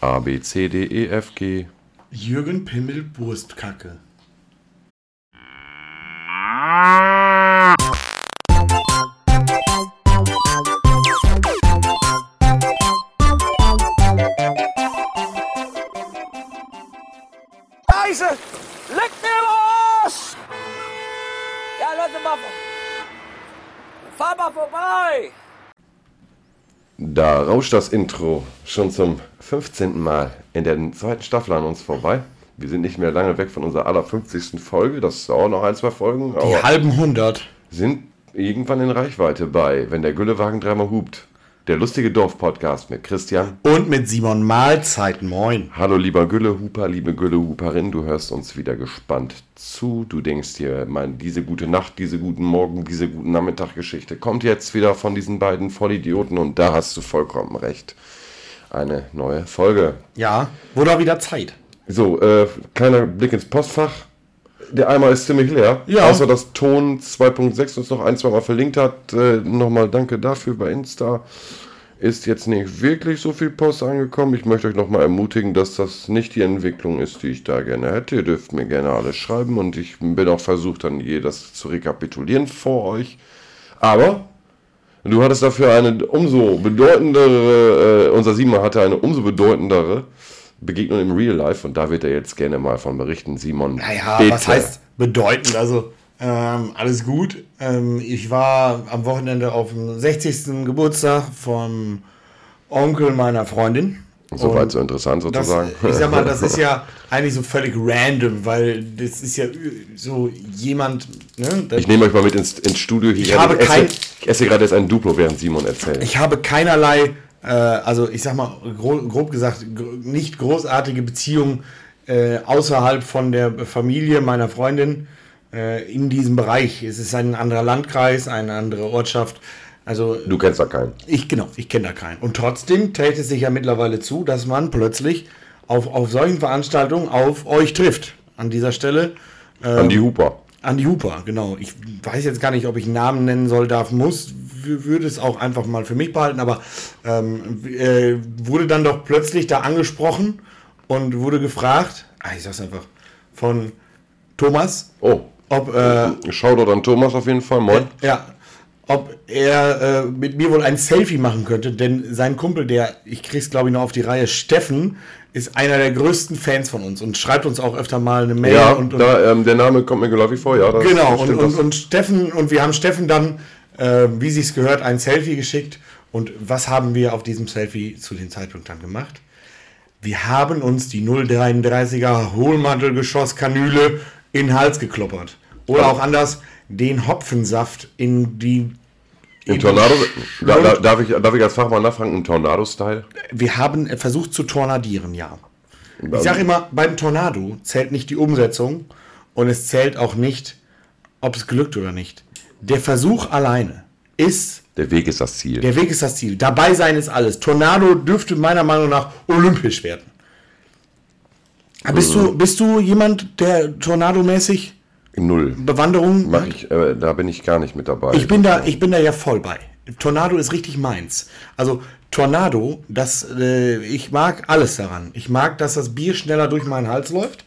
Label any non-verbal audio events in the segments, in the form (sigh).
A, B, C, D, E, F, G. Jürgen Pimmel Burstkacke. Da rauscht das Intro schon zum 15. Mal in der zweiten Staffel an uns vorbei. Wir sind nicht mehr lange weg von unserer aller 50. Folge. Das dauert noch ein, zwei Folgen. Die halben hundert. sind irgendwann in Reichweite bei, wenn der Güllewagen dreimal hupt. Der lustige Dorf-Podcast mit Christian. Und mit Simon Mahlzeit. Moin. Hallo lieber Güllehuper, liebe Güllehuperin, du hörst uns wieder gespannt zu. Du denkst dir, mein, diese gute Nacht, diese guten Morgen, diese guten Nachmittag-Geschichte kommt jetzt wieder von diesen beiden Vollidioten und da hast du vollkommen recht. Eine neue Folge. Ja, wurde auch wieder Zeit. So, äh, kleiner Blick ins Postfach. Der Eimer ist ziemlich leer. Ja. Außer dass Ton 2.6 uns noch ein, zwei Mal verlinkt hat. Äh, Nochmal danke dafür bei Insta. Ist jetzt nicht wirklich so viel Post angekommen. Ich möchte euch nochmal ermutigen, dass das nicht die Entwicklung ist, die ich da gerne hätte. Ihr dürft mir gerne alles schreiben und ich bin auch versucht, dann je das zu rekapitulieren vor euch. Aber du hattest dafür eine umso bedeutendere, äh, unser Simon hatte eine umso bedeutendere Begegnung im Real Life und da wird er jetzt gerne mal von berichten. Simon, Naja, bitte. was heißt bedeutend? Also, ähm, alles gut. Ähm, ich war am Wochenende auf dem 60. Geburtstag vom Onkel meiner Freundin. Soweit so interessant Das, sozusagen. ich sag mal, das ist ja (laughs) eigentlich so völlig random, weil das ist ja so jemand, ne? das- ich nehme euch mal mit ins, ins Studio hier. Ich habe esse, kein- ich esse gerade jetzt ein Duplo, während Simon erzählt. Ich habe keinerlei, äh, also ich sag mal gro grob gesagt, nicht großartige Beziehungen äh, außerhalb von der Familie meiner Freundin äh, in diesem Bereich. Es ist ein anderer Landkreis, eine andere Ortschaft. Also du kennst da keinen. ich genau, ich kenne da keinen. Und trotzdem trägt es sich ja mittlerweile zu, dass man plötzlich auf, auf solchen Veranstaltungen auf euch trifft. An dieser Stelle. An die Huper. An die Huper, genau. Ich weiß jetzt gar nicht, ob ich einen Namen nennen soll, darf, muss. Würde es auch einfach mal für mich behalten, aber ähm, äh, wurde dann doch plötzlich da angesprochen und wurde gefragt, ah, ich sag's einfach, von Thomas, Oh, ob, äh, Shoutout an Thomas auf jeden Fall. Moin. ja, ob er äh, mit mir wohl ein Selfie machen könnte, denn sein Kumpel, der, ich krieg's glaube ich noch auf die Reihe, Steffen, ist einer der größten Fans von uns und schreibt uns auch öfter mal eine Mail Ja, und, und da, ähm, der Name kommt mir geläufig vor, ja. Genau, und, und, und Steffen, und wir haben Steffen dann, äh, wie sich's gehört, ein Selfie geschickt. Und was haben wir auf diesem Selfie zu dem Zeitpunkt dann gemacht? Wir haben uns die 033er Hohlmantelgeschosskanüle in den Hals gekloppert. Oder auch anders, den Hopfensaft in die. Im Tornado, da, da, darf, ich, darf ich als Fachmann nachfragen, im Tornado-Style? Wir haben versucht zu tornadieren, ja. Ich sage immer, beim Tornado zählt nicht die Umsetzung und es zählt auch nicht, ob es glückt oder nicht. Der Versuch alleine ist Der Weg ist das Ziel. Der Weg ist das Ziel. Dabei sein ist alles. Tornado dürfte meiner Meinung nach olympisch werden. Aber Bist du, bist du jemand, der tornadomäßig Null. Bewanderung Mach ich, äh, da bin ich gar nicht mit dabei. Ich bin da, ich bin da ja voll bei. Tornado ist richtig meins. Also Tornado, das, äh, ich mag alles daran. Ich mag, dass das Bier schneller durch meinen Hals läuft.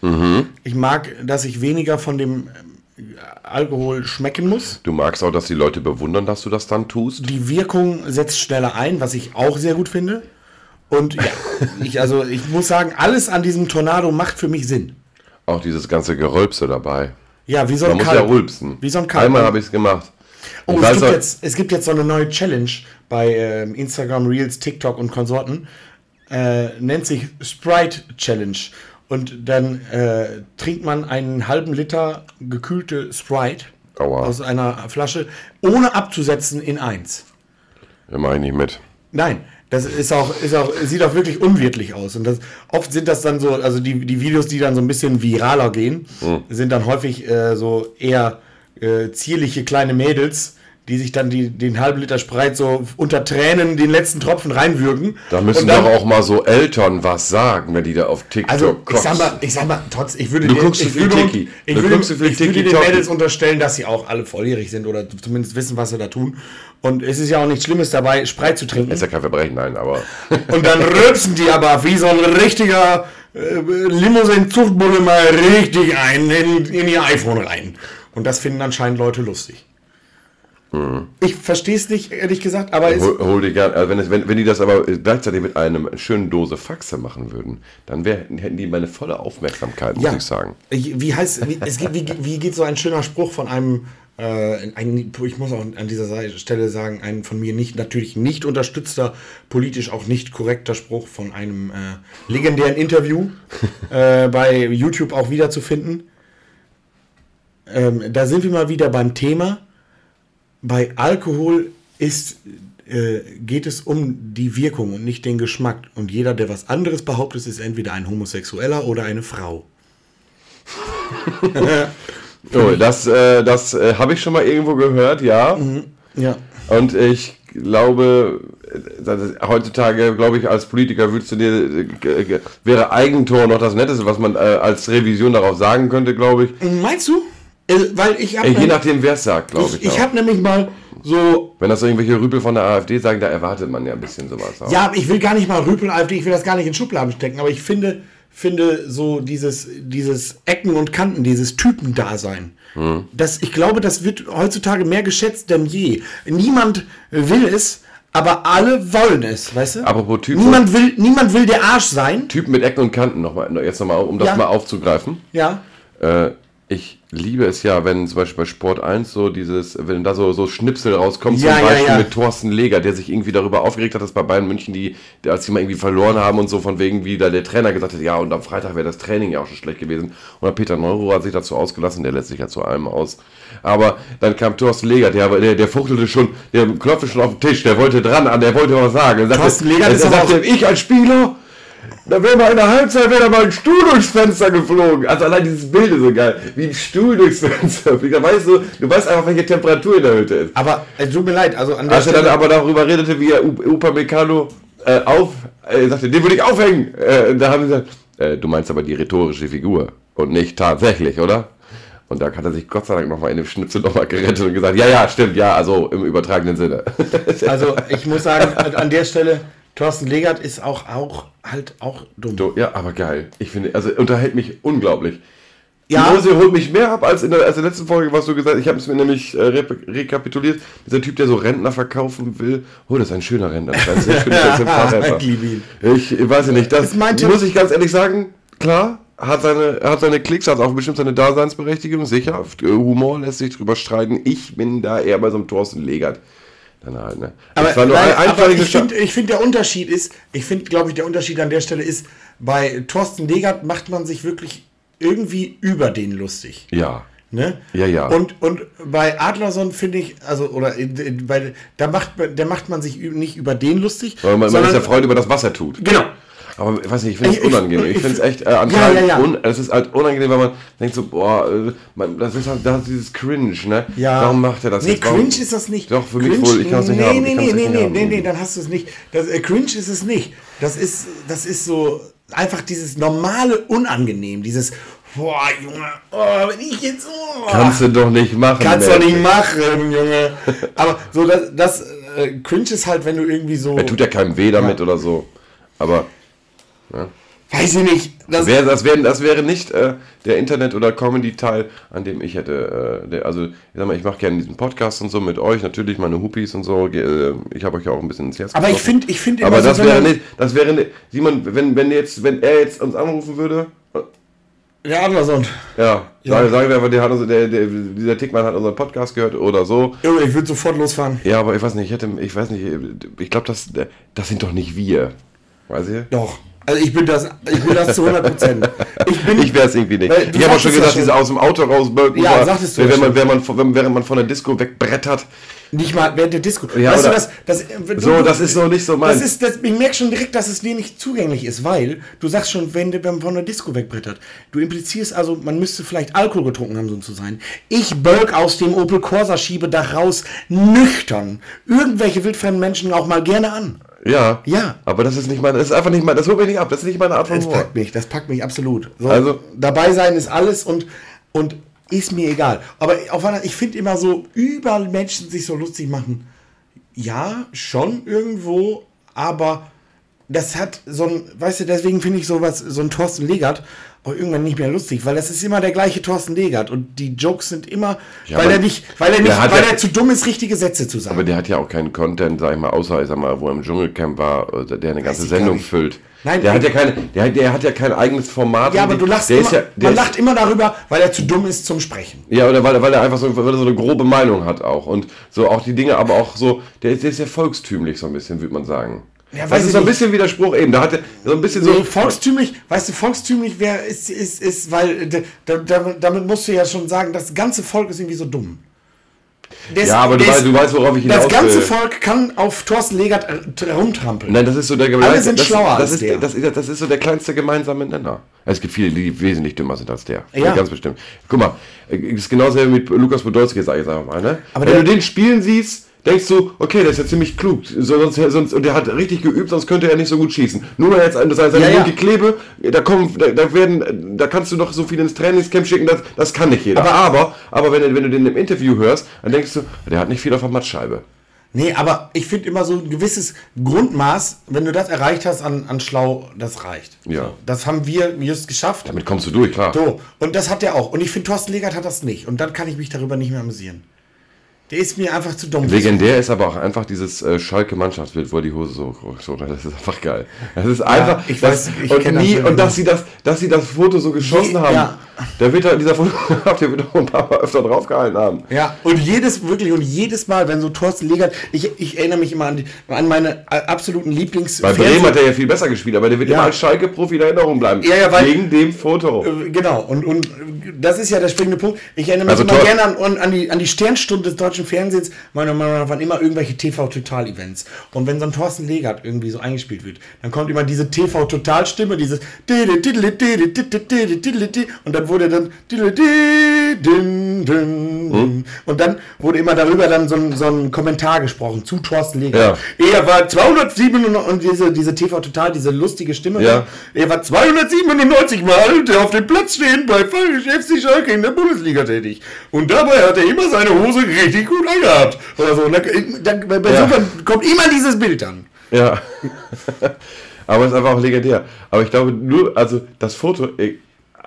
Ich mag, dass ich weniger von dem äh, Alkohol schmecken muss. Du magst auch, dass die Leute bewundern, dass du das dann tust. Die Wirkung setzt schneller ein, was ich auch sehr gut finde. Und ja, (laughs) ich, also ich muss sagen, alles an diesem Tornado macht für mich Sinn. Auch dieses ganze Gerölpse dabei. Ja, wie so Man ein muss Kalb. ja rülpsen. Wie so ein Kalb. Einmal habe ich es gemacht. Oh, Ich es gibt, auch- jetzt, es gibt jetzt so eine neue Challenge bei ähm, Instagram, Reels, TikTok und Konsorten. Äh, nennt sich Sprite Challenge. Und dann äh, trinkt man einen halben Liter gekühlte Sprite Aua. aus einer Flasche, ohne abzusetzen in eins. Da mache ich nicht mit. Nein, das ist auch, ist auch, sieht auch wirklich unwirtlich aus. Und das, oft sind das dann so, also die, die Videos, die dann so ein bisschen viraler gehen, sind dann häufig äh, so eher äh, zierliche kleine Mädels, die sich dann die, den halben Liter Spreit so unter Tränen den letzten Tropfen reinwürgen. Da müssen dann- doch auch mal so Eltern was sagen, wenn die da auf TikTok Also, ich kotzen. sag mal, ich sag mal, trotz, ich würde, Du den- guckst zu ich viel würde, Tiki. ich Du würde, guckst zu viel ich würde den. Mädels unterstellen, dass sie auch alle volljährig sind oder zumindest wissen, was sie da tun. Und es ist ja auch nichts Schlimmes dabei, Spreit zu trinken. ist ja kein Verbrechen, nein, aber (laughs) Und dann rülpsen die aber wie so ein richtiger äh, Limousinen-Zuchtbulle mal richtig ein in, in ihr iPhone rein. Und das finden anscheinend Leute lustig. Ich verstehe es nicht, ehrlich gesagt, aber es, hol, hol dir gern, also wenn, es, wenn, wenn die das aber gleichzeitig mit einem schönen Dose Faxe machen würden, dann wär, hätten die meine volle Aufmerksamkeit, muss ich sagen. Wie heißt, wie, es gibt, wie, wie geht so ein schöner Spruch von einem, äh, ein, ich muss auch an dieser Stelle sagen, ein von mir nicht, natürlich nicht unterstützter, politisch auch nicht korrekter Spruch von einem äh, legendären Interview (laughs) äh, bei YouTube auch wiederzufinden. Ähm, da sind wir mal wieder beim Thema. Bei Alkohol ist, äh, geht es um die Wirkung und nicht den Geschmack. Und jeder, der was anderes behauptet, ist entweder ein Homosexueller oder eine Frau. (laughs) Oh, das äh, das äh, habe ich schon mal irgendwo gehört, ja. Ja. Und ich glaube, äh, heutzutage, glaube ich, als Politiker würdest du dir, äh, g- wäre Eigentor noch das Netteste, was man äh, als Revision darauf sagen könnte, glaube ich. Meinst du? Äh, weil ich habe je nachdem, wer es sagt, glaube ich. ich, habe nämlich mal so Wenn das irgendwelche Rüpel von der AfD sagen, da erwartet man ja ein bisschen sowas. Auch. ja, aber ich will gar nicht mal Rüpel AfD, ich will das gar nicht in Schubladen stecken, aber ich finde finde so dieses dieses Ecken und Kanten, dieses Typendasein. Hm. Das ich glaube, das wird heutzutage mehr geschätzt denn je. Niemand will es, aber alle wollen es, weißt du? Apropos Typen- Niemand will niemand will der Arsch sein. Typen mit Ecken und Kanten nochmal, jetzt nochmal, um das Ja. mal aufzugreifen. Ja. Äh, ich liebe es ja, wenn zum Beispiel bei Sport 1 so dieses, wenn da so, so Schnipsel rauskommt, Ja, zum ja, Beispiel ja. mit Thorsten Leger, der sich irgendwie darüber aufgeregt hat, dass bei Bayern München die, die, als sie mal irgendwie verloren haben und so von wegen, wie da der Trainer gesagt hat, ja, und am Freitag wäre das Training ja auch schon schlecht gewesen. Und dann Peter Neuro hat sich dazu ausgelassen, der lässt sich ja zu allem aus. Aber dann kam Thorsten Leger, der, der, der fuchtelte schon, der klopfte schon auf den Tisch, der wollte dran an, der wollte was sagen. Er sagte, Thorsten Legert er ist sagte, auch- ich als Spieler, da wäre mal in der Halbzeit wäre da mal ein Stuhl durchs Fenster geflogen. Also allein dieses Bild ist so geil. Wie ein Stuhl durchs Fenster fliegt. Da weißt du, du weißt einfach, welche Temperatur in der Hütte ist. Aber äh, tut mir leid, also an der Als er dann aber darüber redete, wie er Upamecano äh, auf, äh, sagte, den würde ich aufhängen. Äh, da haben sie gesagt, äh, du meinst aber die rhetorische Figur und nicht tatsächlich, oder? Und da hat er sich Gott sei Dank nochmal in dem Schnipsel nochmal gerettet und gesagt, ja, ja, stimmt, ja, also im übertragenen Sinne. Also ich muss sagen, (laughs) an der Stelle, Thorsten Legert ist auch, auch halt auch dumm. Du, ja, aber geil. Ich finde, also unterhält mich unglaublich. Ja. Hose holt mich mehr ab als in der, als in der letzten Folge, was du gesagt hast. Ich habe es mir nämlich äh, rep rekapituliert. Dieser Typ, der so Rentner verkaufen will. Oh, das ist ein schöner Rentner. Das ist ein schöner Sympath- Ich. Ich weiß ja nicht, das Tipp. muss ich ganz ehrlich sagen, klar, hat seine, hat seine Klicks, hat auch bestimmt seine Daseinsberechtigung, sicher. Humor lässt sich drüber streiten. Ich bin da eher bei so einem Thorsten Legert. Dann halt, ne? Aber, nein, ein- aber ich finde, find, der Unterschied ist, ich finde, glaube ich, der Unterschied an der Stelle ist, bei Thorsten Legert macht man sich wirklich irgendwie über den lustig. Ja. Ne? Ja, ja. Und, und bei Adlerson finde ich, also, oder bei, da macht, man- da macht man sich nicht über den lustig, Weil man, man sondern- ist ja Freude über das, was er tut. Genau. Aber ich weiß nicht, ich finde es ich- unangenehm. Ich, ich- finde es echt äh, Ja, ja, ja. Un, es ist halt unangenehm, weil man denkt so, boah, äh, man, das ist halt das ist dieses Cringe, ne? Ja. Warum macht er das Nee, jetzt? Warum? cringe ist das nicht. Doch, für mich cringe, wohl. Ich kann es nicht nee, haben. Nee, nee, nee, nee, nee, nee, dann hast du es nicht. Das, äh, cringe ist es nicht. Das ist, das ist so einfach dieses normale Unangenehm, dieses, boah, Junge, oh, wenn ich jetzt, oh, Kannst du doch nicht machen. kannst du nicht machen, Junge. Aber so, das, das äh, cringe ist halt, wenn du irgendwie so, Er tut ja keinem weh damit oder so. Aber weiß ich nicht, das, wär, das, wäre, das wäre nicht äh, der Internet- oder Comedy-Teil, an dem ich hätte. Äh, der, also, ich sag mal, ich mache gerne diesen Podcast und so mit euch, natürlich meine Huppies und so. Äh, ich habe euch ja auch ein bisschen ins Herz aber ich finde, ich finde Aber das wenn wäre nicht, das wäre nicht, Simon, wenn, wenn jetzt, wenn er jetzt uns anrufen würde, Der Adlerson. ja, Sagen, sagen wir einfach, der hat uns, der, der, dieser Tickmann hat unseren Podcast gehört oder so. Junge, ich würde sofort losfahren. Ja, aber ich weiß nicht, ich hätte, ich weiß nicht, ich glaube, das, das sind doch nicht wir. Weiß ihr? Doch. Also ich bin das, ich bin das zu 100 Prozent. Ich bin, Ich wäre es irgendwie nicht. Ich habe auch schon gesagt, schon- diese aus dem Auto rausböcken. Ja, sagtest du wenn, man, wenn man, wenn, während man von der Disco wegbrettert. Nicht mal während der Disco. Ja, weißt du, das, das, du, So, das ist so nicht so meins. Das ist, das, ich merke schon direkt, dass es dir nicht zugänglich ist, weil du sagst schon, wenn der von der Disco wegbrettert. Du implizierst also, man müsste vielleicht Alkohol getrunken haben, so zu sein. Ich bölk aus dem Opel Corsa Schiebedach raus, nüchtern. Irgendwelche wildfremden Menschen auch mal gerne an. Ja. Ja. Aber das ist nicht meine, das ist einfach nicht mein, das holt mich nicht ab, das ist nicht meine Art von Das Humor. packt mich, das packt mich absolut. So, Also- dabei sein ist alles und, und ist mir egal. Aber auf einer, ich finde immer so, überall Menschen sich so lustig machen. Ja, schon irgendwo, aber das hat so ein, weißt du, deswegen finde ich sowas, so ein Thorsten Legert auch irgendwann nicht mehr lustig, weil das ist immer der gleiche Thorsten Legert und die Jokes sind immer, Ja, weil er nicht, weil er nicht, weil ja- er zu dumm ist, richtige Sätze zu sagen. Aber der hat ja auch keinen Content, sag ich mal, außer, ich sag mal, wo er im Dschungelcamp war, oder der eine ganze Sendung füllt. Nein, der hat ja keine, der, hat- der hat ja kein eigenes Format. ja, aber du lachst der immer, ja, man lacht immer darüber, weil er zu dumm ist zum Sprechen. Ja, oder weil, er- weil er einfach so, weil er so eine grobe Meinung hat auch. Und so auch die Dinge, aber auch so, der ist, der ist ja volkstümlich so ein bisschen, würde man sagen. Ja, das ist so ein nicht. bisschen Widerspruch eben. Da hat er so ein bisschen so. Nee, volkstümlich, weißt du, volkstümlich wäre, ist, ist, ist, weil d- da, da, damit musst du ja schon sagen, das ganze Volk ist irgendwie so dumm. Der ist- ja, aber du, der weißt, du weißt, worauf ich hinaus Das ganze will. Volk kann auf Thorsten Legert äh, rumtrampeln. Nein, das ist so der Alle sind das, schlauer das als ist, der. Das ist, das ist so der kleinste gemeinsame Nenner. Es gibt viele, die wesentlich dümmer sind als der. Ja. Ganz bestimmt. Guck mal, es ist genauso wie mit Lukas Podolski, sag ich jetzt einfach mal. Ne? Aber Wenn du den spielen siehst, denkst du, okay, der ist ja ziemlich klug. So, Sonst, sonst, und der hat richtig geübt, sonst könnte er nicht so gut schießen. Nur weil jetzt seine, seine Ja, ja. linke Klebe, da kommen, da, da werden, da kannst du noch so viel ins Trainingscamp schicken, das, das kann nicht jeder. Aber- Aber, aber, wenn, du- wenn du den im Interview hörst, dann denkst du, der hat nicht viel auf der Mattscheibe. Nee, aber ich finde immer so ein gewisses Grundmaß, wenn du das erreicht hast an, an Schlau, das reicht. Ja. Das haben wir just geschafft. Damit kommst du durch, klar. So, und das hat er auch. Und ich finde, Thorsten Legert hat das nicht. Und dann kann ich mich darüber nicht mehr amüsieren. Der ist mir einfach zu dumm. Legendär ist aber auch einfach dieses äh, Schalke-Mannschaftsbild, wo er die Hose so so- Das ist einfach geil. Das ist einfach. ich das, weiß, ich und, das nie, Bild und dass sie das, dass sie das Foto so geschossen Je- haben. ja. Da wird er, dieser Fotograf, (laughs) der wird auch ein paar Mal öfter draufgehalten haben. Ja, und jedes, wirklich, und jedes Mal, wenn so Thorsten Legert, ich, ich erinnere mich immer an, die, an meine äh, absoluten Lieblings... Bei Bremen hat er ja viel besser gespielt, aber der wird Ja. immer als Schalke-Profi in Erinnerung bleiben. Ja, ja, weil- Wegen dem Foto. Äh, Genau, und, und das ist ja der springende Punkt. Ich erinnere mich Also immer gerne an, an, an, die, an die Sternstunde des deutschen Fernsehens. Meiner Meinung nach waren immer irgendwelche TV-Total-Events. Und wenn so ein Thorsten Legert irgendwie so eingespielt wird, dann kommt immer diese TV-Total-Stimme, dieses und dann wurde dann und dann wurde immer darüber dann so ein, so ein Kommentar gesprochen zu Thorsten Legert. Er war 297 und diese, diese TV-Total, diese lustige Stimme. Ja. Er war 297 Mal der auf dem Platz stehen bei FC Schalke in der Bundesliga tätig. Und dabei hat er immer seine Hose richtig gut angehabt. Oder so. Dann, dann, bei Ja. sowas kommt immer dieses Bild an. Ja. (laughs) aber es ist einfach auch legendär. Aber ich glaube nur, also das Foto,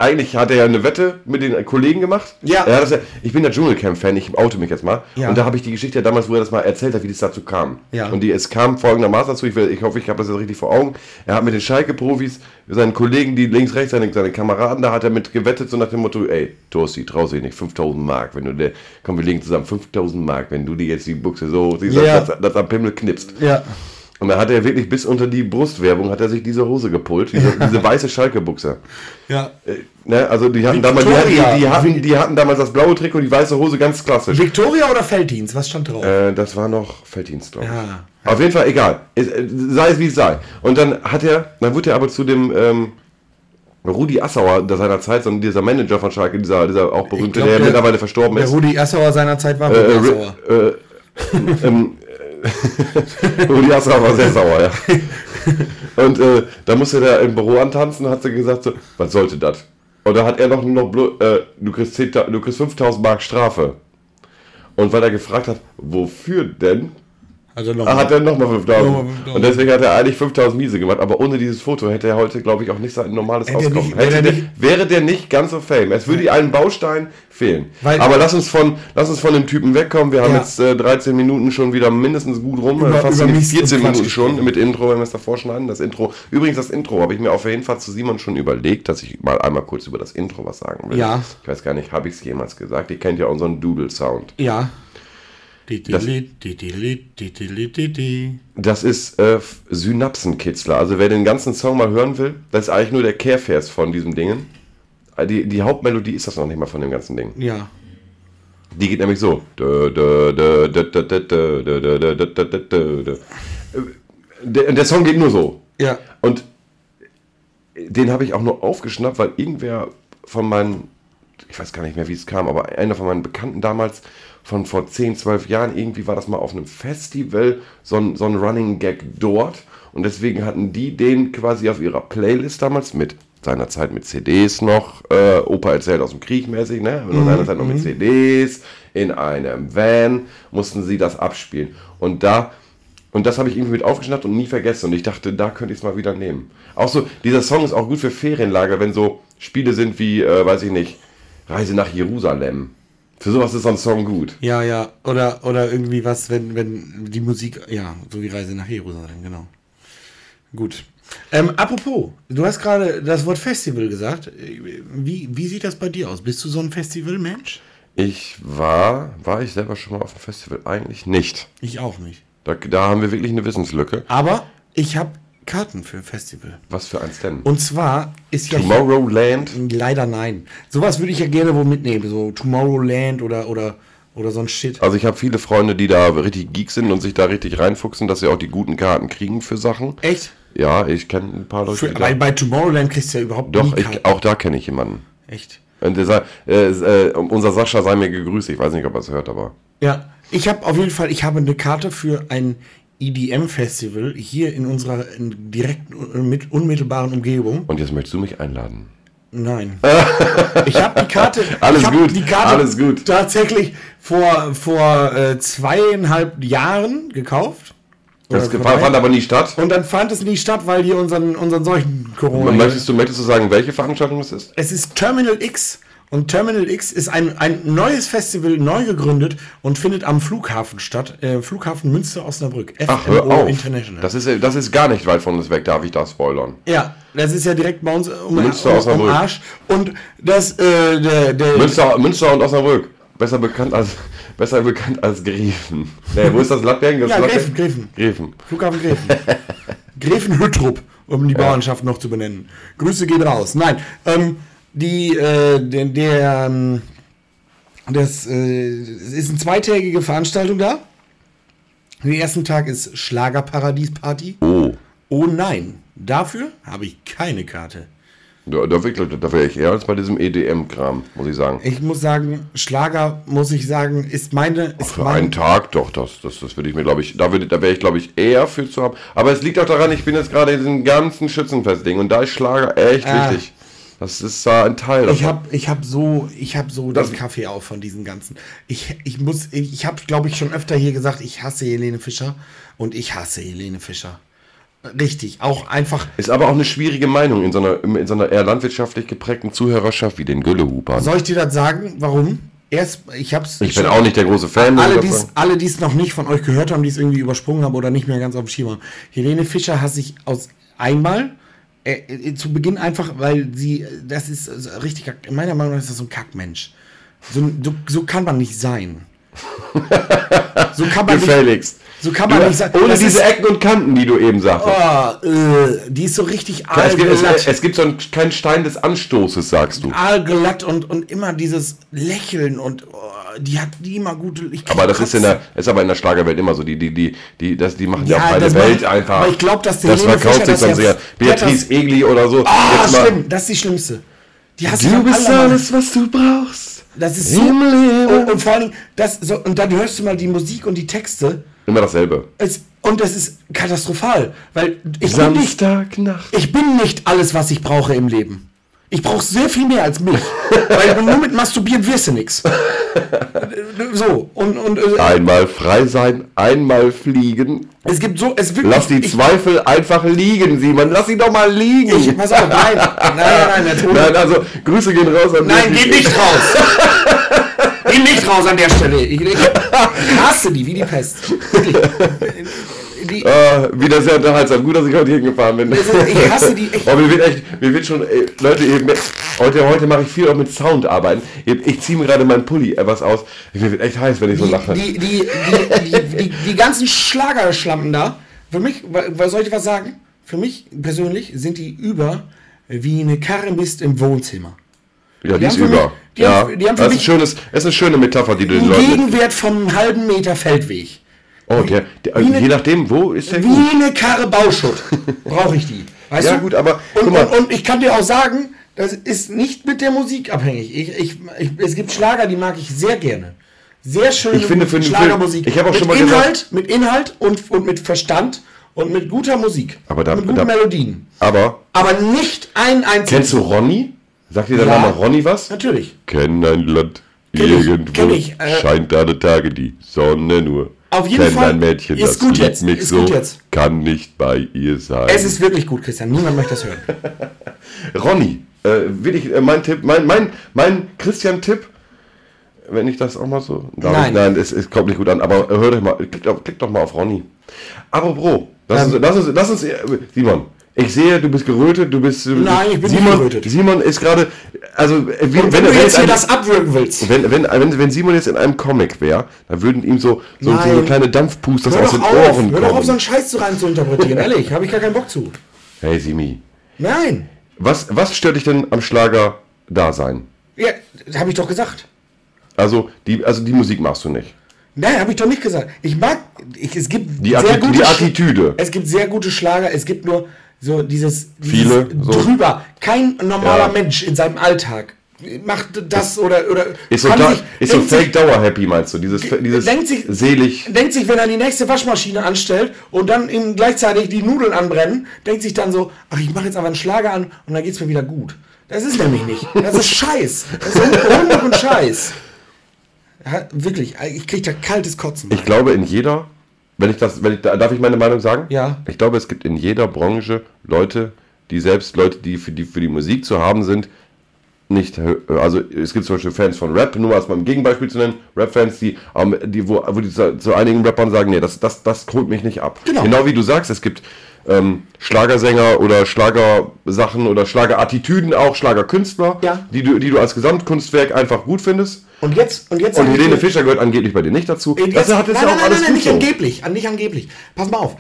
eigentlich hat er ja eine Wette mit den Kollegen gemacht. Ja. Er hat das ja ich bin der Dschungelcamp-Fan, ich oute mich jetzt mal. Ja. Und da habe ich die Geschichte ja damals, wo er das mal erzählt hat, wie das dazu kam. Ja. Und die, es kam folgendermaßen dazu, ich, will, ich hoffe, ich habe das jetzt richtig vor Augen. Er hat mit den Schalke-Profis, seinen Kollegen, die links, rechts, seine, seine Kameraden, da hat er mit gewettet, so nach dem Motto, ey, Torsti, traust dich nicht, 5000 Mark, wenn du der, komm, wir legen zusammen 5000 Mark, wenn du dir jetzt die Buchse so, siehst, Ja. dass, dass am Pimmel knipst. Ja. Und da hat er wirklich bis unter die Brustwerbung hat er sich diese Hose gepult, diese, (laughs) diese weiße Schalke-Buchse. Ja. Äh, Ne, also die hatten, damals, die, hatten, die, hatten, die hatten damals das blaue Trikot, die weiße Hose, ganz klassisch. Victoria oder Felddienst? Was stand drauf? Äh, das war noch Felddienst, glaube ich. Ja. Auf jeden Fall egal. Äh, sei es wie es sei. Und dann hat er, dann wurde er aber zu dem ähm, Rudi Assauer der seiner Zeit, so dieser Manager von Schalke, dieser, dieser auch berühmte, glaub, der, der- mittlerweile verstorben Der ist. Rudi Assauer seiner Zeit war Äh, Rudi äh, Assauer. äh, (laughs) ähm, äh, Rudi Assauer war sehr sauer, ja. Und äh, da musste der im Büro antanzen und hat sie gesagt, so, was sollte das? Und da hat er noch, noch äh, du, kriegst 10, du kriegst 5000 Mark Strafe. Und weil er gefragt hat, wofür denn, Also Ah, hat er nochmal 5000. Nochmal 5000. Und deswegen hat er eigentlich 5000 Miese gemacht. Aber ohne dieses Foto hätte er heute, glaube ich, auch nicht sein normales Hätte er Auskommen. nicht- wäre Hätte er der, nicht- wäre der nicht ganz so fame. Es würde einen Baustein fehlen. Weil- aber lass uns, von, lass uns von dem Typen wegkommen. Wir haben Ja. jetzt äh, 13 Minuten schon wieder mindestens gut rum. Über- fast über in die Mist und 14 Quatsch Minuten schon mit Intro, wenn wir es davor schneiden. Das Intro. Übrigens, das Intro habe ich mir auf der Hinfahrt zu Simon schon überlegt, dass ich mal einmal kurz über das Intro was sagen will. Ja. Ich weiß gar nicht, habe ich es jemals gesagt. Ihr kennt ja unseren Doodle-Sound. Ja. Das, das ist äh, Synapsenkitzler. Also wer den ganzen Song mal hören will, das ist eigentlich nur der Care-Vers von diesem Dingen. Die, die Hauptmelodie ist das noch nicht mal von dem ganzen Ding. Ja. Die geht nämlich so. Der, der Song geht nur so. Ja. Und den habe ich auch nur aufgeschnappt, weil irgendwer von meinen ich weiß gar nicht mehr, wie es kam, aber einer von meinen Bekannten damals von vor 10, 12 Jahren, irgendwie war das mal auf einem Festival, so ein, so ein Running Gag dort. Und deswegen hatten die den quasi auf ihrer Playlist damals mit seiner Zeit mit CDs noch, äh, Opa erzählt aus dem Krieg mäßig, ne? Und seiner Zeit noch mit CDs, in einem Van, mussten sie das abspielen. Und da, und das habe ich irgendwie mit aufgeschnappt und nie vergessen. Und ich dachte, da könnte ich es mal wieder nehmen. Auch so, dieser Song ist auch gut für Ferienlager, wenn so Spiele sind wie, äh, weiß ich nicht, Reise nach Jerusalem. Für sowas ist so ein Song gut. Ja, ja. Oder, oder irgendwie was, wenn, wenn die Musik, ja, so wie Reise nach Jerusalem, genau. Gut. Ähm, apropos, du hast gerade das Wort Festival gesagt. Wie, wie sieht das bei dir aus? Bist du so ein Festivalmensch? Ich war, war ich selber schon mal auf dem Festival? Eigentlich nicht. Ich auch nicht. Da, da haben wir wirklich eine Wissenslücke. Aber ich habe Karten für Festival. Was für eins denn? Und zwar ist ja hier- Tomorrowland? leider nein. Sowas würde ich ja gerne wo mitnehmen, so Tomorrowland oder oder oder so ein Shit. Also ich habe viele Freunde, die da richtig Geeks sind und sich da richtig reinfuchsen, dass sie auch die guten Karten kriegen für Sachen. Echt? Ja, ich kenne ein paar Leute, Für, die bei, bei Tomorrowland kriegst du ja überhaupt Doch, nie ich, auch da kenne ich jemanden. Echt. Und der äh, äh, unser Sascha sei mir gegrüßt. Ich weiß nicht, ob er es hört, aber. Ja, ich habe auf jeden Fall, ich habe eine Karte für ein EDM-Festival hier in unserer direkten, mit unmittelbaren Umgebung. Und jetzt möchtest du mich einladen. Nein. (laughs) ich habe die Karte. Alles gut, Die Karte alles gut. Tatsächlich vor, vor äh, zweieinhalb Jahren gekauft. Das Oder fand vorbei. aber nie statt. Und dann fand es nie statt, weil die unseren, unseren solchen Corona. Möchtest du, möchtest du sagen, welche Veranstaltung es ist? Es ist Terminal X. Und Terminal X ist ein, ein neues Festival, neu gegründet und findet am Flughafen statt. Äh, Flughafen Münster-Osnabrück. Ach, hör auf. International. Das ist, das ist gar nicht weit von uns weg, darf ich da spoilern. ja, das ist ja direkt bei uns um, Münster, um, um. Arsch. Und das, äh, der, der, Münster, Münster und Osnabrück. Besser bekannt als, (laughs) besser bekannt als Gräfen. Nee, wo ist das? Lattbergen? Das Ja, Lattbergen? Gräfen. Gräfen. Flughafen Gräfen. (laughs) Gräfen Hüttrup, um die Bauernschaft noch zu benennen. Grüße gehen raus. Nein, ähm, die, äh, der, der ähm, das äh, ist eine zweitägige Veranstaltung da. Den ersten Tag ist Schlagerparadies-Party. Oh. Oh nein, dafür habe ich keine Karte. Da, da, wäre ich eher als bei diesem EDM-Kram, muss ich sagen. Ich muss sagen, Schlager, muss ich sagen, ist meine. Ist Für mein, einen Tag doch, das, das, das würde ich mir, glaube ich, da, würde, da wäre ich, glaube ich, eher für zu haben. Aber es liegt auch daran, ich bin jetzt gerade in diesem ganzen Schützenfest-Ding und da ist Schlager echt Ah. wichtig. Das ist da ein Teil Ich davon. habe ich hab so, ich hab so Das- den Kaffee auf von diesen ganzen. Ich, ich muss, ich, ich habe, glaube ich, schon öfter hier gesagt, ich hasse Helene Fischer und ich hasse Helene Fischer. Richtig, auch einfach. Ist aber auch eine schwierige Meinung in so einer, in so einer eher landwirtschaftlich geprägten Zuhörerschaft wie den Güllehupern. Soll ich dir das sagen? Warum? Erst, ich hab's. Ich bin auch nicht der große Fan. Alle, ich die sagen. alle, die es noch nicht von euch gehört haben, die es irgendwie übersprungen haben oder nicht mehr ganz auf dem Schirm haben. Helene Fischer hasse ich aus einmal äh, äh, zu Beginn einfach, weil sie, äh, das ist äh, richtig, kack- meiner Meinung nach ist das so ein Kackmensch. So, so, so kann man nicht sein. (laughs) So kann man nicht, Gefälligst. So kann Du, man nicht sein. ohne Das diese ist- Ecken und Kanten, die du eben sagtest. Oh, äh, die ist so richtig es, gibt, es, aalglatt. es gibt so einen, keinen Stein des Anstoßes, sagst du. Aalglatt und, und immer dieses Lächeln und oh, die hat die immer gute. Aber das ist in der, ist aber in der Schlagerwelt immer so. Die, die, die, die, das, die machen ja, Ja, auch eine Welt macht- einfach. aber ich glaub, dass der das verkauft sich dann sehr. Beatrice Egli oder so. Ah, mal- schlimm, das ist die schlimmste. Die hast Du bist alles, was du brauchst. Das ist so. im Leben. Und, und vor allen Dingen, das so, und dann hörst du mal die Musik und die Texte. Immer dasselbe. Es, und das ist katastrophal. Weil ich bin, nicht, ich bin nicht alles, was ich brauche im Leben. Ich brauche sehr viel mehr als mich. weil nur mit Masturbieren wirst du nix. (laughs) So, und, und äh, Einmal frei sein, einmal fliegen. es gibt so, es wirklich. Lass die ich, Zweifel einfach liegen, Simon. Lass sie doch mal liegen. ich, pass auf, nein, nein, nein, nein, Nein, also Grüße gehen raus an Nein, geht nicht raus! (laughs) Geh nicht raus an der Stelle. Ich, ich hasse die wie die Pest. Die, Ah, wieder sehr unterhaltsam. Gut, dass ich heute hingefahren bin. Also, ich hasse die echt. Oh, mir wird echt, mir wird schon, ey, Leute, eben, heute, heute mache ich viel auch mit Sound arbeiten. Ich, ich ziehe mir gerade meinen Pulli etwas aus. Mir wird echt heiß, wenn ich so lache. die, die, die, die, die, die ganzen Schlagerschlampen da, für mich, wa- wa- soll ich was sagen? Für mich persönlich sind die über wie eine Karre Mist im Wohnzimmer. ja, die Die ist über. Die ja, haben, die haben das ist, ein schönes, ist eine schöne Metapher, die du den Leuten. Gegenwert vom halben Meter Feldweg. Oh, der, der, eine- je nachdem, wo ist der gut? Wie eine Karre Bauschutt brauche ich die. Weißt Ja, du? gut, aber und, und, und ich kann dir auch sagen, das ist nicht mit der Musik abhängig. Ich, ich, ich, es gibt Schlager, die mag ich sehr gerne. Sehr schöne Ich finde, für den Schlagermusik. Ich habe auch mit schon mal Inhalt, gesagt- mit Inhalt und, und mit Verstand und mit guter Musik. Aber da- mit guten da- Melodien. Aber, Aber nicht ein einziges. kennst du Ronny? Sagt dir der Ja. Name Ronny was? Natürlich. Kenn ein Land, Kenn ich, irgendwo kenn ich, äh, scheint alle Tage die Sonne nur. Auf jeden Kenn Fall ein Mädchen, ist das gut liebt jetzt, mich ist so, gut jetzt. kann nicht bei ihr sein. Es ist wirklich gut, Christian. Niemand möchte das hören. (laughs) Ronny, äh, wirklich, äh, mein Tipp, mein, mein, mein Christian-Tipp, wenn ich das auch mal so. Nein. Ich, nein, es, es kommt nicht gut an, aber hört euch mal, klickt, auf- klickt doch mal auf Ronny. Aber Bro, lass, Ähm. uns, lass, uns, lass uns, äh, Simon, ich sehe, du bist gerötet, du bist. Nein, ich bin nicht Simon, gerötet. Simon ist gerade, also, äh, wie, Und wenn, du jetzt hier das abwürgen willst, wenn, wenn, wenn, wenn Simon jetzt in einem Comic wäre, dann würden ihm so, so, so, kleine Dampfpuster aus den auf, Ohren hör doch auf, kommen. so einen Scheiß zu rein zu interpretieren. (laughs) Ehrlich, habe ich gar keinen Bock zu. hey Simi, Nein. was, was stört dich denn am Schlager-Dasein? Ja, habe ich doch gesagt. Also die, also die Musik machst du nicht. Nein, habe ich doch nicht gesagt. Ich mag, ich, es gibt Die, Atti die Sch- Attitüde. Es gibt sehr gute Schlager, es gibt nur so dieses, Viele, dieses so. drüber. Kein normaler Ja. Mensch in seinem Alltag macht das oder oder Ist so, da, sich- ist so fake Dauer happy meinst du? Dieses, dieses denkt sich- selig. denkt sich, wenn er die nächste Waschmaschine anstellt und dann ihm gleichzeitig die Nudeln anbrennen, denkt sich dann so, ach, ich mache jetzt aber einen Schlager an und dann geht's mir wieder gut. Das ist nämlich nicht. Das ist Scheiß. Das ist Humbug und Scheiß. Ja, wirklich, ich krieg da kaltes Kotzen. Ich glaube in jeder, wenn ich das, wenn ich, darf ich meine Meinung sagen? Ja. Ich glaube, es gibt in jeder Branche Leute, die selbst Leute, die für die, für die Musik zu haben sind, nicht, hö- also es gibt zum Beispiel Fans von Rap, nur als mal ein Gegenbeispiel zu nennen, Rap-Fans, die, ähm, die, wo, wo die zu, zu einigen Rappern sagen, nee, das, das, das holt mich nicht ab. Genau. wie du sagst, es gibt ähm, Schlagersänger oder Schlagersachen oder Schlagerattitüden auch, Schlagerkünstler, Ja. die, du, die du als Gesamtkunstwerk einfach gut findest. Und jetzt, und jetzt Und Helene Fischer gehört angeblich bei dir nicht dazu. Jetzt, Das hat jetzt nein, ja nein, auch nein, alles nein, gut nicht so. angeblich, an- nicht angeblich. Pass mal auf.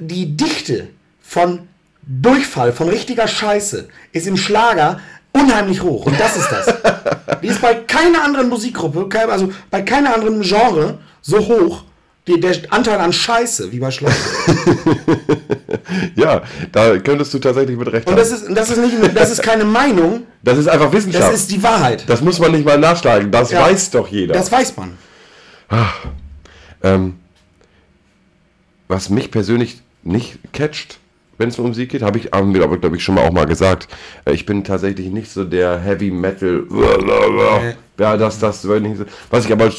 Die Dichte von Durchfall, von richtiger Scheiße, ist im Schlager unheimlich hoch. Und das ist das. (laughs) Die ist bei keiner anderen Musikgruppe, also bei keiner anderen Genre so hoch, die, der Anteil an Scheiße wie bei Schlager. (laughs) Ja, da könntest du tatsächlich mit recht Und haben. das ist, das ist, nicht, das ist keine Meinung, Das ist einfach das Wissenschaft. Das, ist die Wahrheit. muss man nicht mal nachschlagen. Das Ja. weiß doch jeder. Das weiß man. ähm, was mich persönlich nicht catcht, wenn es um Musik geht, habe ich, haben wir aber, glaube ich, schon mal auch mal gesagt. Äh, Ich bin tatsächlich nicht so der Heavy Metal. Ja, das, das, was ich aber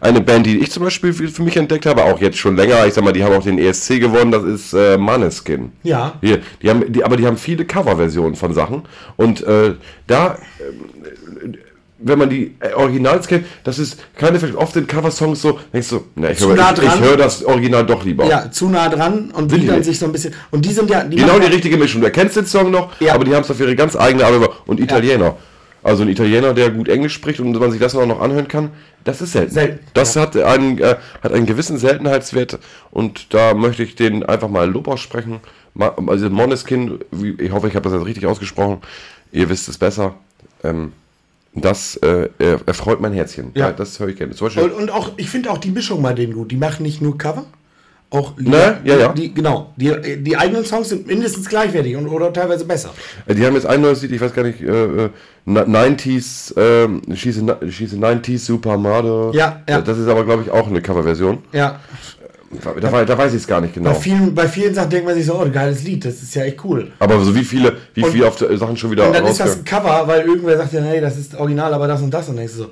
eine Band, die ich zum Beispiel für, mich entdeckt habe, auch jetzt schon länger, ich sag mal, die haben auch den ESC gewonnen, das ist äh, Maneskin. Ja. Hier, die haben, die, aber die haben viele Coverversionen von Sachen und äh, da, ähm, wenn man die äh, Originals kennt, das ist keine oft in Coversongs so, denkst du, ne, ich höre nah hör das Original doch lieber. Ja, zu nah dran und Sind die dann sich so ein bisschen. Und die sind ja. Die Genau die ja- richtige Mischung. Du erkennst den Song noch, Ja. aber die haben es auf ihre ganz eigene Art. Und Italiener. Also ein Italiener, der gut Englisch spricht und man sich das auch noch anhören kann, das ist selten. Selten, Das hat, einen, äh, hat einen gewissen Seltenheitswert und da möchte ich den einfach mal Lob aussprechen. Also Moneskin, ich hoffe, ich habe das jetzt richtig ausgesprochen. Ihr wisst es besser. Ähm, das äh, er- erfreut mein Herzchen. Ja. Das höre ich gerne. Und, und auch, ich finde auch die Mischung bei denen gut. Die machen nicht nur Cover, auch Ne? Ja, ja. Die, genau. Die, die eigenen Songs sind mindestens gleichwertig und, oder teilweise besser. Äh, Die haben jetzt ein neues Lied, ich weiß gar nicht, äh, äh, na- 90s, ähm, she's, a, she's a 90s Supermodel. Ja, ja. Das ist aber, glaube ich, auch eine Coverversion. Ja. Da, da, wei- da weiß ich es gar nicht genau. Bei, vielen, bei vielen Sachen denkt man sich so, oh, geiles Lied, das ist ja echt cool. Aber so wie viele, wie Und- viele auf Sachen schon wieder Und dann ist das ein Cover, weil irgendwer sagt ja, hey, das ist original, aber das und das. Und dann denkst du so,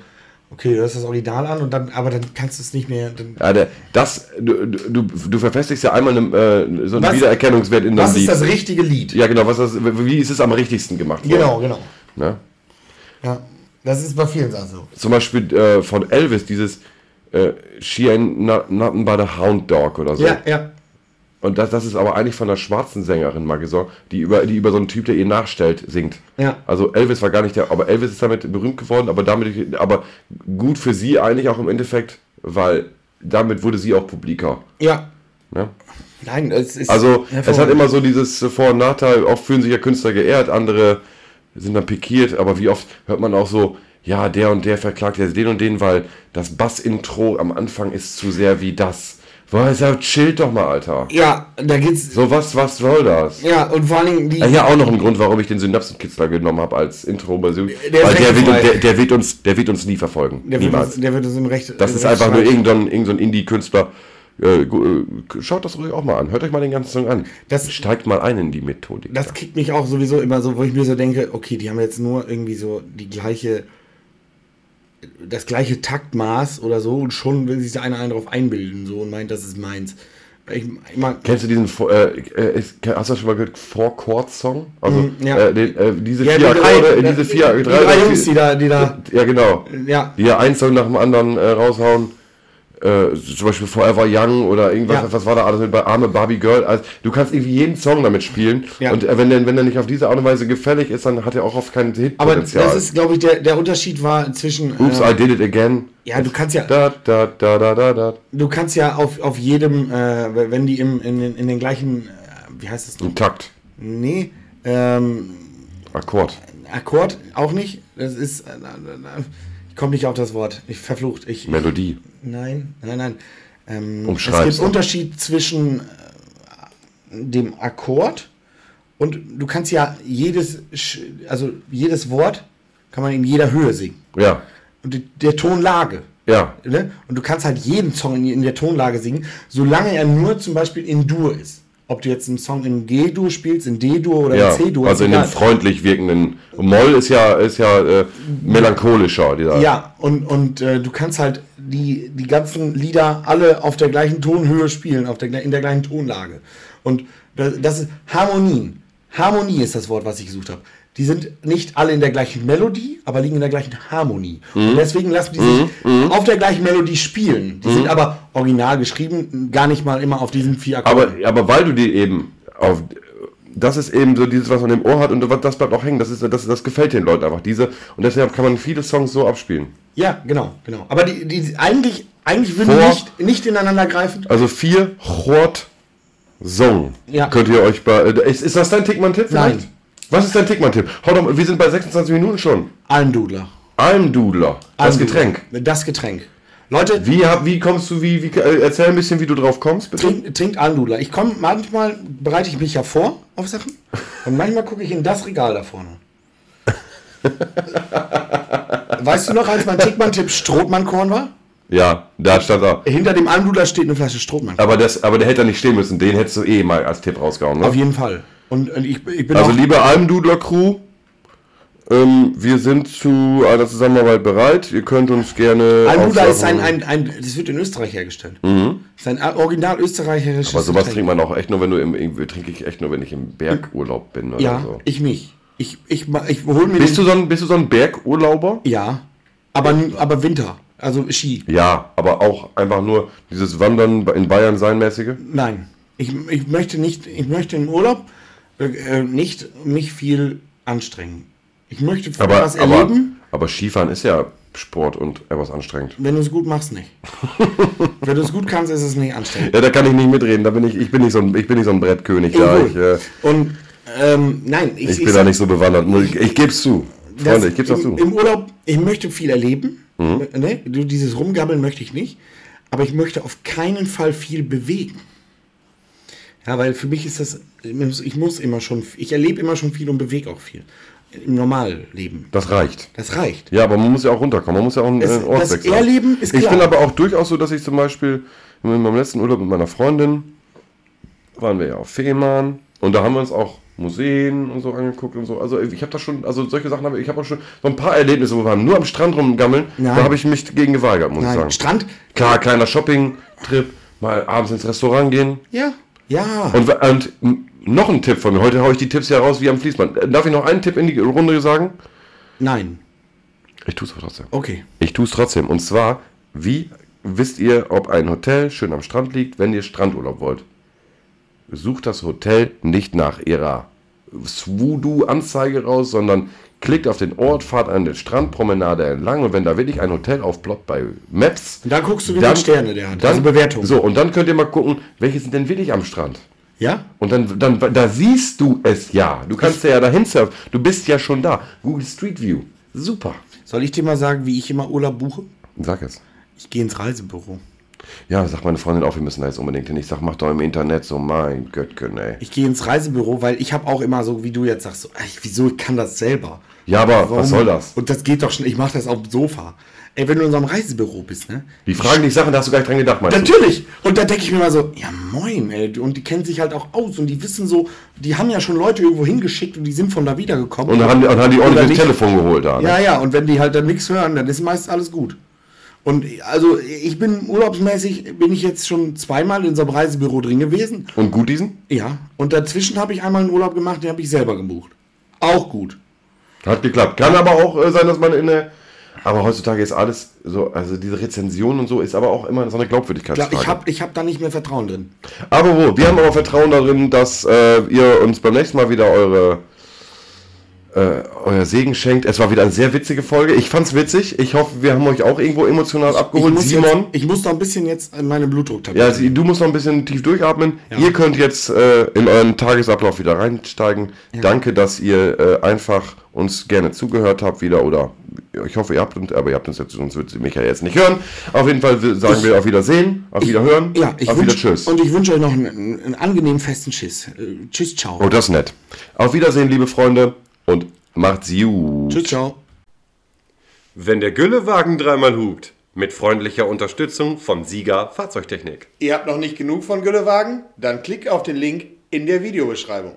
okay, du hörst das Original an und dann, aber dann kannst du es nicht mehr. Ja, der, das, du, du, du verfestigst ja einmal eine, äh, so einen Was- Wiedererkennungswert in deinem was ist Lied. das richtige Lied? ja, genau, was das, wie ist es am richtigsten gemacht worden? Genau, genau. Ne? Ja. Das ist bei vielen Sachen so. Zum Beispiel äh, von Elvis, dieses äh, She ain't not, nothing but a hound dog oder so. Ja, ja. Und das, das ist aber eigentlich von einer schwarzen Sängerin mal gesungen, die über, die über so einen Typ, der ihr nachstellt, singt. Ja. Also Elvis war gar nicht der, aber Elvis ist damit berühmt geworden, aber damit, aber gut für sie eigentlich auch im Endeffekt, weil damit wurde sie auch publiker. Ja. Ne? Nein, es ist. Also es hat immer so dieses Vor- und Nachteil, oft fühlen sich ja Künstler geehrt, andere sind dann pikiert, aber wie oft hört man auch so, ja, der und der verklagt jetzt den und den, weil das Bass-Intro am Anfang ist zu sehr wie das. Boah, ich sag, chillt doch mal, Alter. Ja, da geht's. So was, was soll das? Ja, und vor allen Dingen die. Ja, hier auch noch ein Grund, warum ich den Synapsenkitzler genommen habe als Intro Der Weil der wird, der, der, wird uns, der wird uns nie verfolgen. der, wird Niemals. uns, der wird uns im Recht. Das ist einfach nur irgendein, irgendein Indie-Künstler. Äh, äh, schaut das ruhig auch mal an. Hört euch mal den ganzen Song an. Das- Steigt mal ein in die Methodik. Das kickt mich auch sowieso immer so, wo ich mir so denke, okay, die haben jetzt nur irgendwie so die gleiche, das gleiche Taktmaß oder so und schon will sich der eine einen darauf einbilden so und meint, das ist meins. Ich, immer, Kennst du diesen, äh, äh, hast du das schon mal gehört, Four-Chord-Song? Also, Mm, ja. äh, den, äh, diese Ja, vier die Akkorde, drei- äh, diese vier, die drei, drei vier- Jungs, die da, die da, Ja, genau. ja, Die ja einen Song nach dem anderen äh, raushauen. Äh, zum Beispiel Forever Young oder irgendwas, Ja. was war da alles mit bei Arme Barbie Girl. Also, du kannst irgendwie jeden Song damit spielen. Ja. Und äh, wenn der, wenn der nicht auf diese Art und Weise gefällig ist, dann hat er auch oft kein aber Hitpotenzial. das ist, glaube ich, der, der Unterschied war zwischen, Oops, äh, I did it again. ja, du kannst ja, Da, da, da, da, da, da. du kannst ja auf, auf jedem, äh, wenn die im, in, den- in den gleichen, äh, wie heißt noch? Ein Takt. Nee, ähm, Akkord. Akkord auch nicht. Das ist, äh, ich komme nicht auf das Wort. Ich verflucht. Ich, Melodie. Nein, nein, nein. Ähm, es gibt doch. Unterschied zwischen äh, dem Akkord und du kannst ja jedes, also jedes Wort kann man in jeder Höhe singen. Ja. Und die, der Tonlage. Ja. Ne? Und du kannst halt jeden Song in, in der Tonlage singen, solange er nur zum Beispiel in Dur ist. Ob du jetzt einen Song in G-Dur spielst, in D-Dur oder Ja, in C-Dur. also in dem freundlich wirkenden Moll ist ja, ist ja äh, melancholischer. Dieser. Ja, und, und äh, du kannst halt die, die ganzen Lieder alle auf der gleichen Tonhöhe spielen, auf der, in der gleichen Tonlage. Und das, das ist Harmonien. Harmonie ist das Wort, was ich gesucht habe. Die sind nicht alle in der gleichen Melodie, aber liegen in der gleichen Harmonie. Mhm. Und deswegen lassen die sich auf der gleichen Melodie spielen. Die sind aber original geschrieben, gar nicht mal immer auf diesen vier Akkorden. Aber, aber weil du die eben auf. Das ist eben so dieses, was man im Ohr hat und das bleibt auch hängen. Das, ist, das, das gefällt den Leuten einfach. Diese, und deshalb kann man viele Songs so abspielen. ja, genau, genau. Aber die, die eigentlich, eigentlich würden die nicht, nicht ineinander greifen. Also vier Chord Song. Ja. Könnt ihr euch bei. äh, Ist, ist das dein Tickmann-Tipp? Nein. Was ist dein Tickmann-Tipp? Hau doch wir sind bei 26 Minuten schon. Almdudler. Almdudler. Das Almdudler. Getränk. Das Getränk. Leute, Wie, wie kommst du, wie, wie, äh, erzähl ein bisschen, wie du drauf kommst, bitte. trink, trinkt Almdudler. Ich komme manchmal, bereite ich mich ja vor auf Sachen (laughs) und manchmal gucke ich in das Regal da vorne. weißt du noch, als mein Tickmann-Tipp Strothmannkorn war? Ja, da stand er. Hinter dem Almdudler steht eine Flasche Strothmann. Aber, das, aber der hätte da nicht stehen müssen. Den hättest du eh mal als Tipp rausgehauen. Ne? Auf jeden Fall. Und, und ich, ich bin Also liebe Almdudler-Crew, ähm, wir sind zu einer Zusammenarbeit bereit. Ihr könnt uns gerne. Almdudler ist ein, ein, ein, das wird in Österreich hergestellt. Das ist ein original österreichisches Mhm. Aber sowas trinkt man auch echt nur, wenn du im, trinke ich echt nur, wenn ich im Bergurlaub bin oder Ja, so. ich nicht. Ich, ich, ma- ich hole mir Bist den, du, so ein, bist du so ein Bergurlauber? Ja, aber, aber Winter. Also Ski. Ja, aber auch einfach nur dieses Wandern in Bayern sein mäßige. Nein. Ich, ich möchte nicht, ich möchte im Urlaub äh, nicht mich viel anstrengen. Ich möchte Aber, was aber, erleben, aber Skifahren ist ja Sport und etwas anstrengend. wenn du es gut machst, nicht. (laughs) wenn du es gut kannst, ist es nicht anstrengend. Ja, da kann ich nicht mitreden. Da bin ich, ich bin nicht so ein, ich bin nicht so ein Brettkönig. Da. Ich, äh, Und ähm, nein, ich, ich bin da nicht so bewandert. Ich, ich gebe es zu. Freunde, ich gebe es zu. Mhm. Im Urlaub, ich möchte viel erleben. Ne? Du, dieses Rumgabbeln möchte ich nicht. Aber ich möchte auf keinen Fall viel bewegen. Ja, weil für mich ist das, ich muss immer schon, ich erlebe immer schon viel und bewege auch viel. Im Normalleben. Das reicht. Das reicht. Ja, aber man muss ja auch runterkommen. Man muss ja auch einen Es- äh, Ort das wechseln. Erleben ist Ich klar. bin aber auch durchaus so, dass ich zum Beispiel in meinem letzten Urlaub mit meiner Freundin waren wir ja auf Fehmarn und da haben wir uns auch Museen und so angeguckt und so. Also ich habe da schon, also solche Sachen habe ich, ich habe auch schon so ein paar Erlebnisse, wo wir. Nur am Strand rumgammeln, Nein. da habe ich mich gegen geweigert, muss ich Nein, sagen. Strand? Klar, kleiner Shopping-Trip, mal abends ins Restaurant gehen. Ja. Ja. Und, und noch ein Tipp von mir. Heute haue ich die Tipps ja raus wie am Fließband. Äh, Darf ich noch einen Tipp in die Runde sagen? Nein. Ich tue es trotzdem. Okay. Ich tue es trotzdem. Und zwar, wie wisst ihr, ob ein Hotel schön am Strand liegt, wenn ihr Strandurlaub wollt? Sucht das Hotel nicht nach ihrer Voodoo-Anzeige raus, sondern klickt auf den Ort, fahrt an der Strandpromenade entlang und wenn da wirklich ein Hotel aufploppt bei Maps, Und dann guckst du, wie viele Sterne der hat. Dann, also Bewertung. So, und dann könnt ihr mal gucken, welche sind denn wirklich am Strand. Ja? Und dann, dann, da siehst du es ja. Du kannst ja dahin surfen. Du bist ja schon da. Google Street View. Super. Soll ich dir mal sagen, wie ich immer Urlaub buche? Sag es. Ich gehe ins Reisebüro. Ja, sagt meine Freundin auch, wir müssen da jetzt unbedingt hin. Ich sag, mach doch im Internet so, mein Göttgen, ey. Ich gehe ins Reisebüro, weil ich habe auch immer so, wie du jetzt sagst, so, ey, wieso ich kann das selber? Ja, aber Warum? was soll das? Und das geht doch schon, ich mache das auf dem Sofa. Ey, wenn du in unserem Reisebüro bist, ne? Die fragen dich Sachen, da hast du gar nicht dran gedacht, meinst du? Natürlich! Und da denke ich mir mal so, ja moin, ey. Und die kennen sich halt auch aus und die wissen so, die haben ja schon Leute irgendwo hingeschickt und die sind von da wiedergekommen. Und dann haben, die- und haben die ordentlich das Telefon geholt da. Ne? Ja, ja, und wenn die halt dann nichts hören, dann ist meist alles gut. Und also ich bin urlaubsmäßig, bin ich jetzt schon zweimal in so einem Reisebüro drin gewesen. Und gut diesen? Ja, und dazwischen habe ich einmal einen Urlaub gemacht, den habe ich selber gebucht. Auch gut. Hat geklappt. Kann aber auch äh, sein, dass man in der. Aber heutzutage ist alles so, also diese Rezension und so ist aber auch immer so eine Glaubwürdigkeitsfrage. ich habe ich hab da nicht mehr Vertrauen drin. aber wo? Wir haben aber Vertrauen darin, dass äh, ihr uns beim nächsten Mal wieder eure äh, euer Segen schenkt. Es war wieder eine sehr witzige Folge. Ich fand's witzig. Ich hoffe, wir haben euch auch irgendwo emotional Ich abgeholt. muss, Simon. jetzt, ich muss noch ein bisschen jetzt in meine Blutdrucktablette. Ja, Sie, du musst noch ein bisschen tief durchatmen. Ja. Ihr könnt jetzt äh, in euren Tagesablauf wieder reinsteigen. Danke, dass ihr äh, einfach uns gerne zugehört habt wieder oder ich hoffe, ihr habt uns, aber ihr habt uns jetzt, sonst würdet ihr mich ja jetzt nicht hören. Auf jeden Fall sagen Ich- wir auf Wiedersehen, auf Wiederhören, ja, ich auf wünsch, Wieder Tschüss. Und ich wünsche euch noch einen, einen angenehmen festen Schiss. Äh, tschüss, ciao. Oh, das ist nett. Auf Wiedersehen, liebe Freunde und macht's gut. Tschüss, ciao. Wenn der Güllewagen dreimal hupt, mit freundlicher Unterstützung von Sieger Fahrzeugtechnik. Ihr habt noch nicht genug von Güllewagen? Dann klickt auf den Link in der Videobeschreibung.